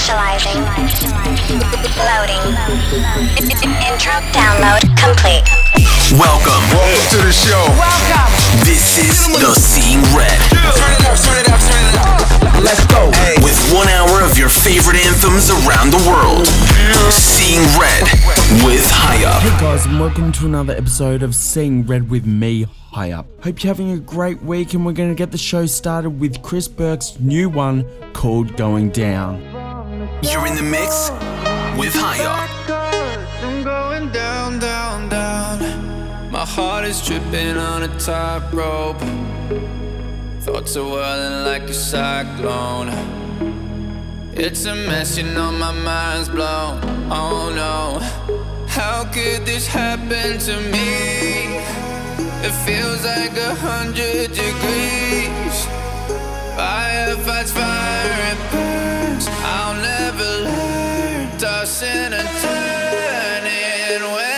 Initializing. Loading. Intro download complete. Welcome. Welcome to the show. Welcome. This is the Seeing Red. Turn it up, turn it up, turn it up. Let's go. With one hour of your favorite anthems around the world. Seeing Red with High Up. Hey guys, and welcome to another episode of Seeing Red with me, High Up. Hope you're having a great week, and we're going to get the show started with Chris Burke's new one called Going Down. You're in the mix with High I'm going down, down, down. My heart is tripping on a tightrope. Thoughts are whirling like a cyclone. It's a mess, you know my mind's blown. Oh no, how could this happen to me? It feels like a hundred degrees. Fire fights fire and I'll never learn. Tossing and turning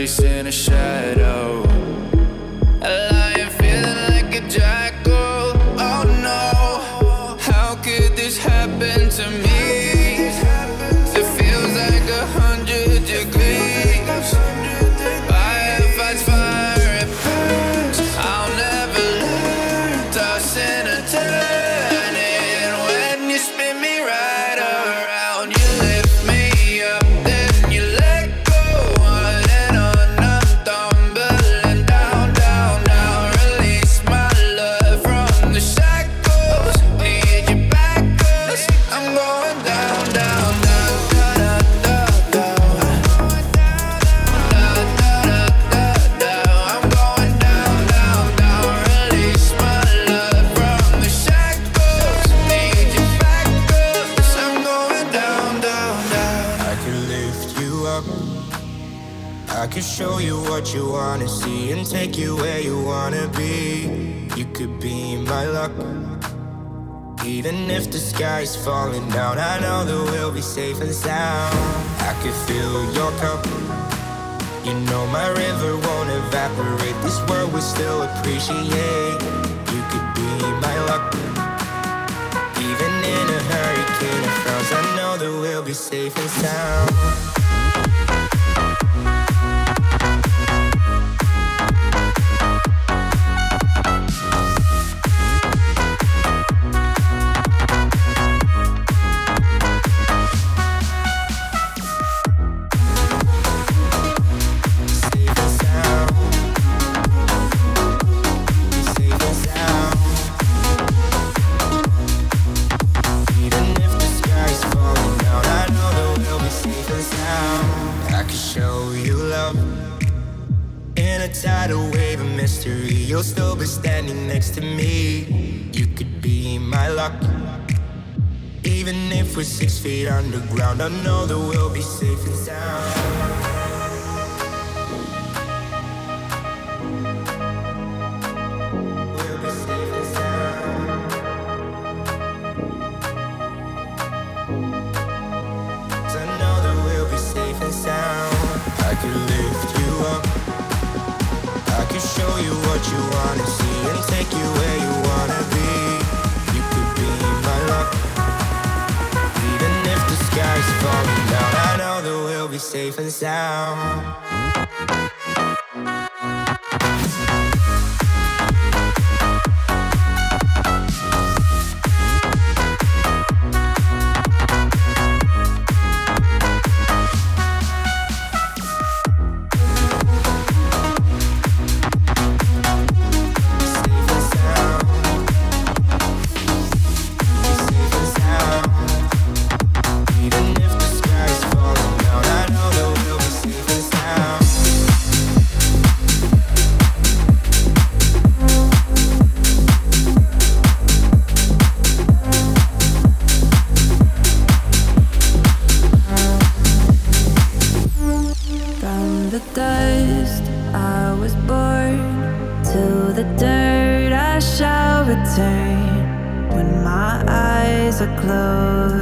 chasing a shadow. Sky's falling down, I know that we'll be safe and sound. I can feel your cup. You know my river won't evaporate. This world will still appreciate. You could be my luck. Even in a hurricane of frowns, I know that we'll be safe and sound. Underground, I know that we'll be safe and sound. Eyes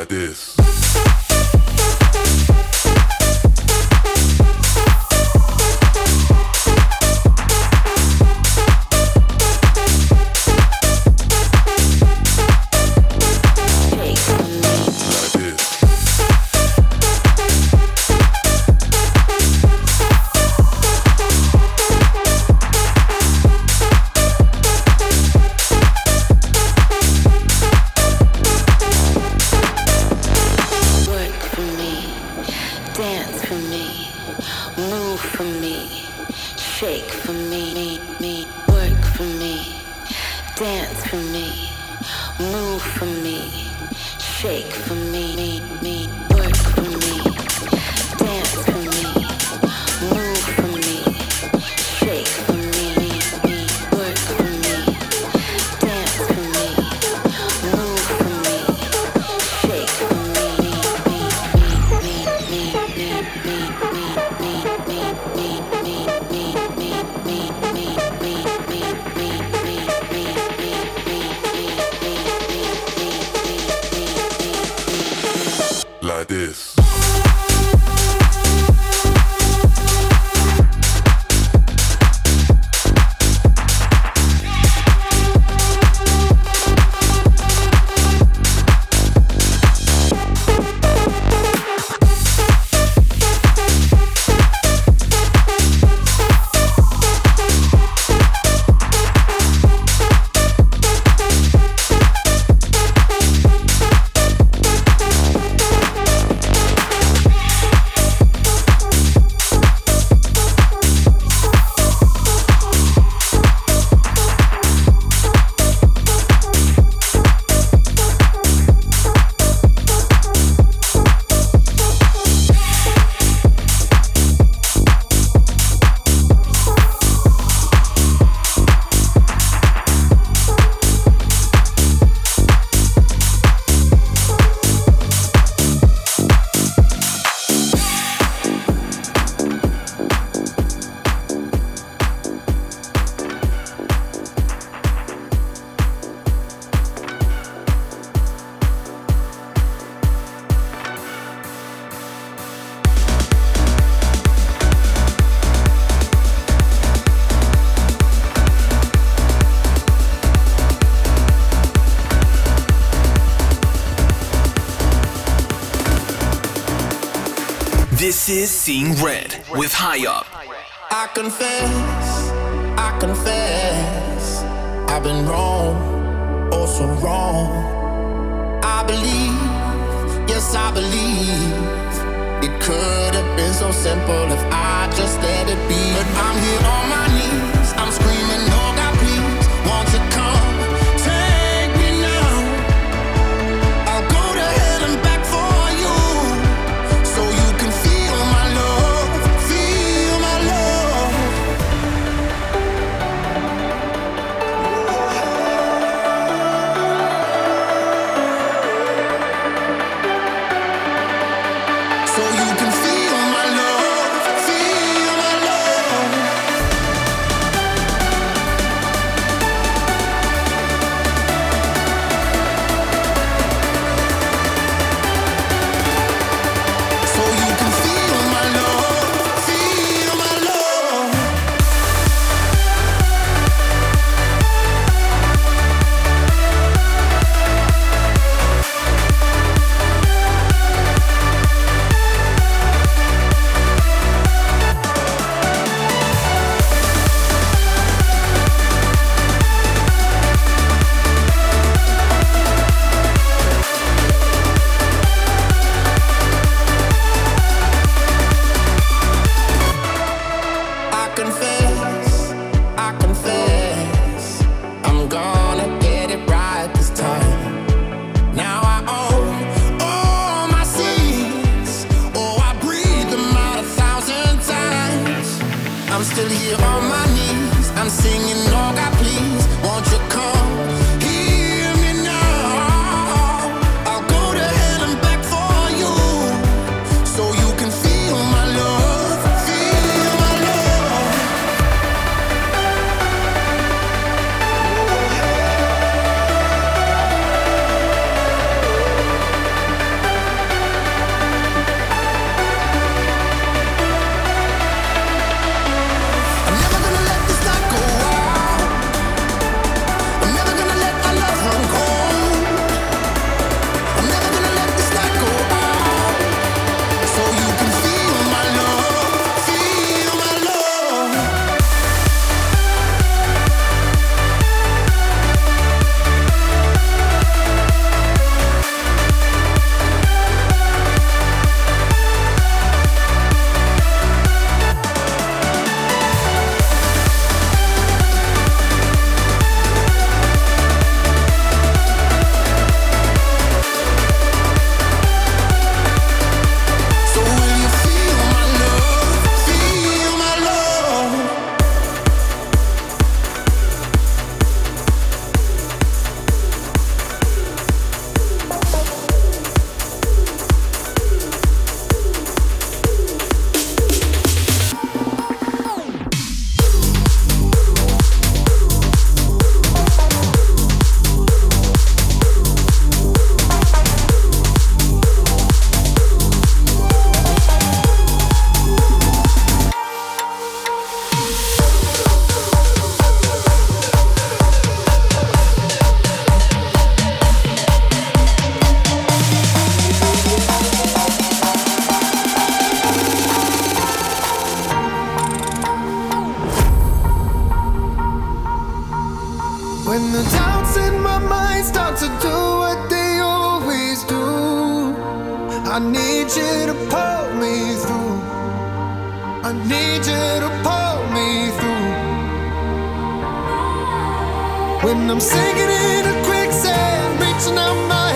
Like this. higher. When the doubts in my mind start to do what they always do, I need you to pull me through. I need you to pull me through. When I'm sinking in a quicksand, reaching out my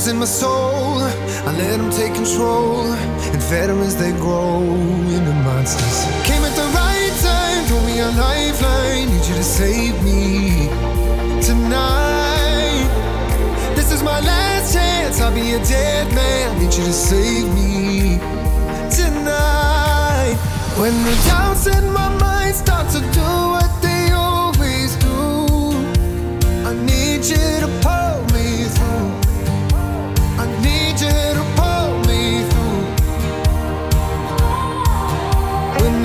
The in my soul, I let them take control, and as they grow into monsters. Came at the right time, threw me a lifeline, need you to save me tonight. This is my last chance, I'll be a dead man, need you to save me tonight. When the doubts in my mind start to do what they always do, I need you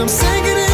I'm sinking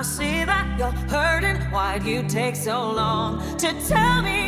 I see that you're hurting. Why'd you take so long to tell me?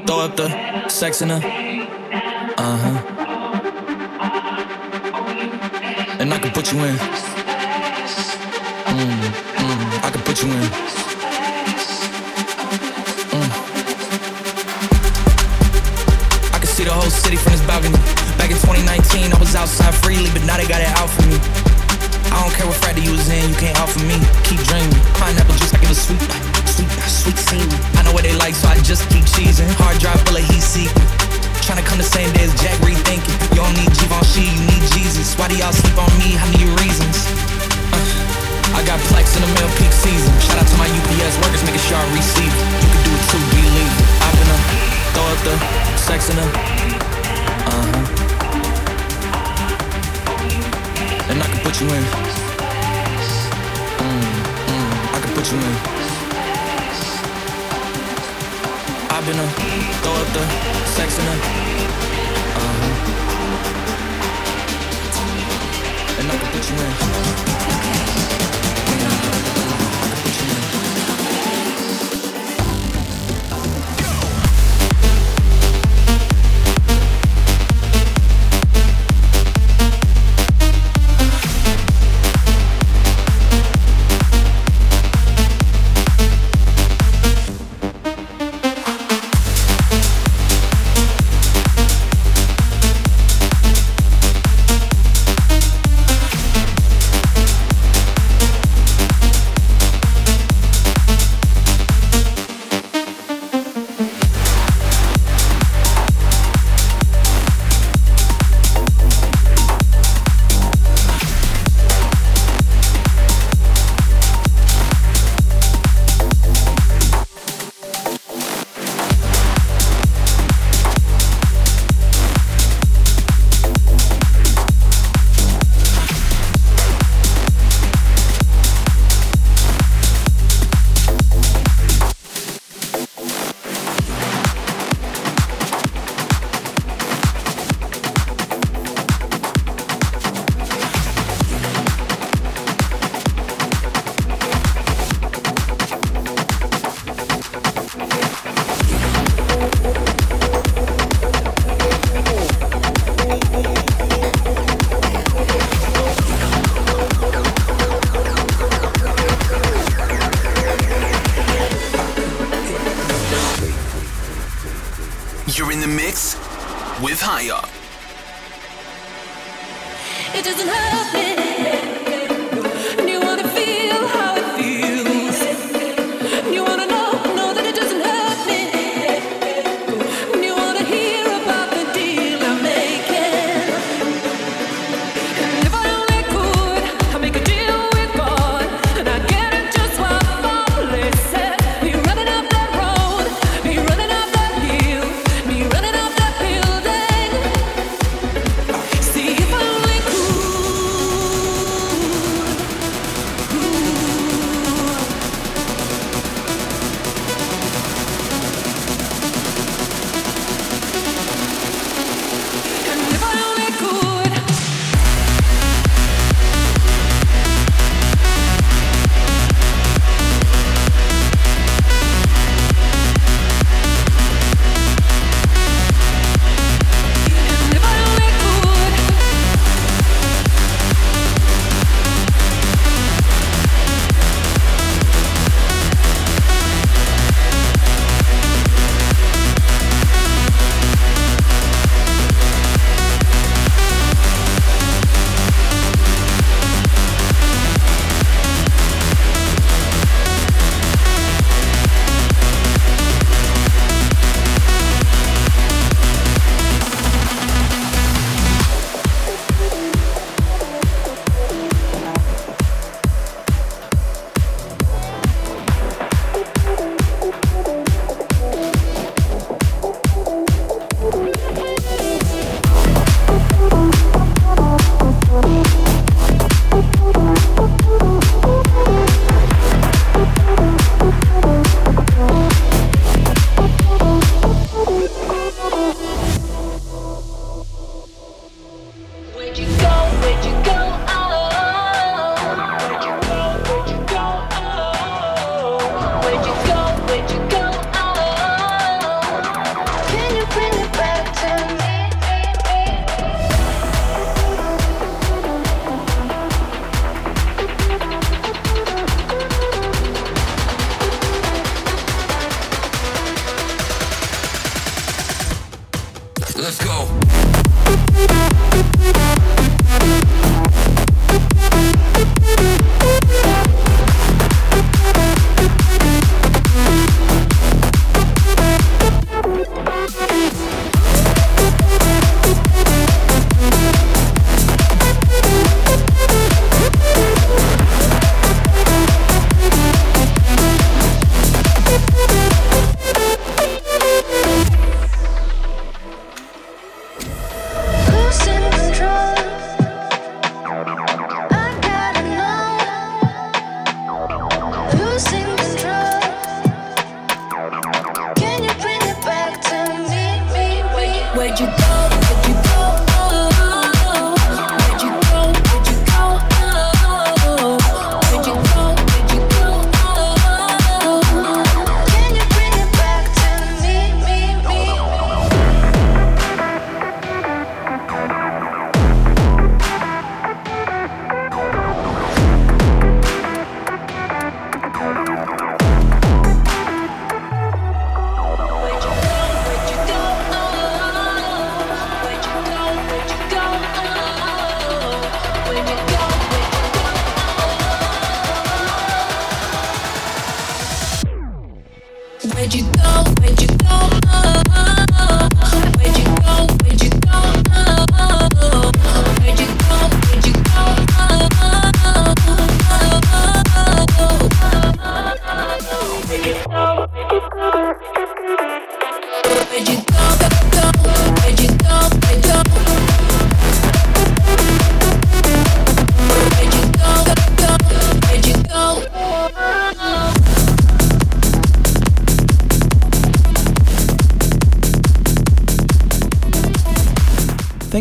Throw up the sex in her. Uh huh. And I can put you in. Mm, mm, I can put you in. I can see the whole city from this balcony. Back in 2019, I was outside freely, but now they got it out for me. I don't care what Friday you was in, you can't out for me. Keep dreaming. Pineapple juice, I give it sweet, sweet, sweet seaweed. I know what they like, so I just keep cheesing. Hard drive full of heat seeking. Tryna come the same day as Jack rethinking. You don't need Givenchy, you need Jesus. Why do y'all sleep on me? How many reasons? Uh, I got plex in the mail peak season. Shout out to my UPS workers, making sure I receive it. You can do it too, believe it. I've been a throw up the sex in her. Uh huh. And I can put you in. Mm, mm, I can put you in. I've been a throw up the sex in her. Uh huh. And I can put you in.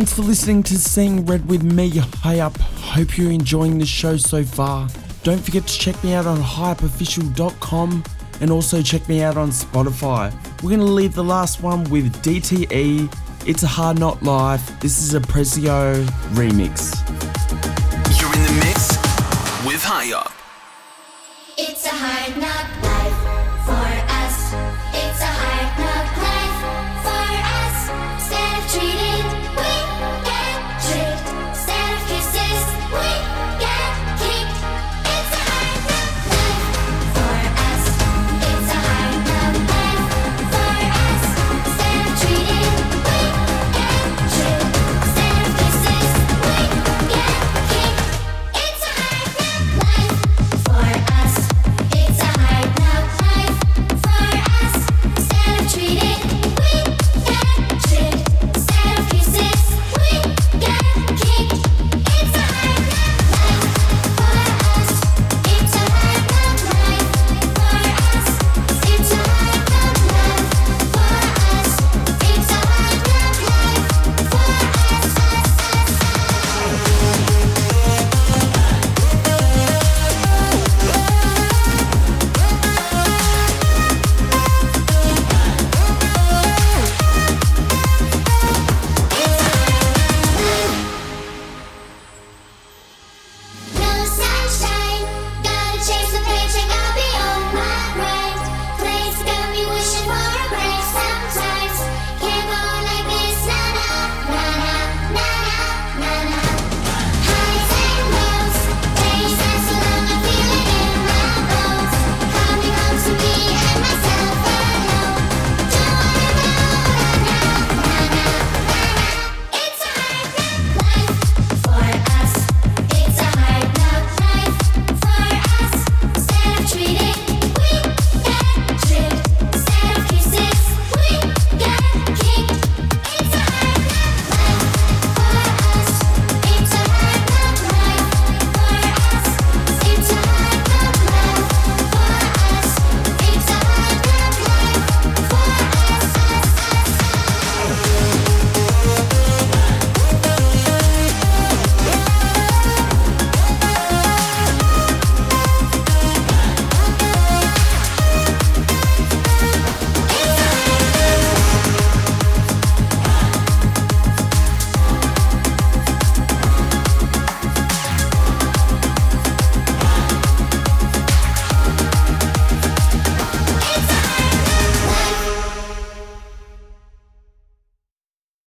Thanks for listening to Seeing Red with me, High Up. Hope you're enjoying the show so far. Don't forget to check me out on highupofficial.com and also check me out on Spotify. We're going to leave the last one with DTE. It's a hard not life. This is a Prezio remix.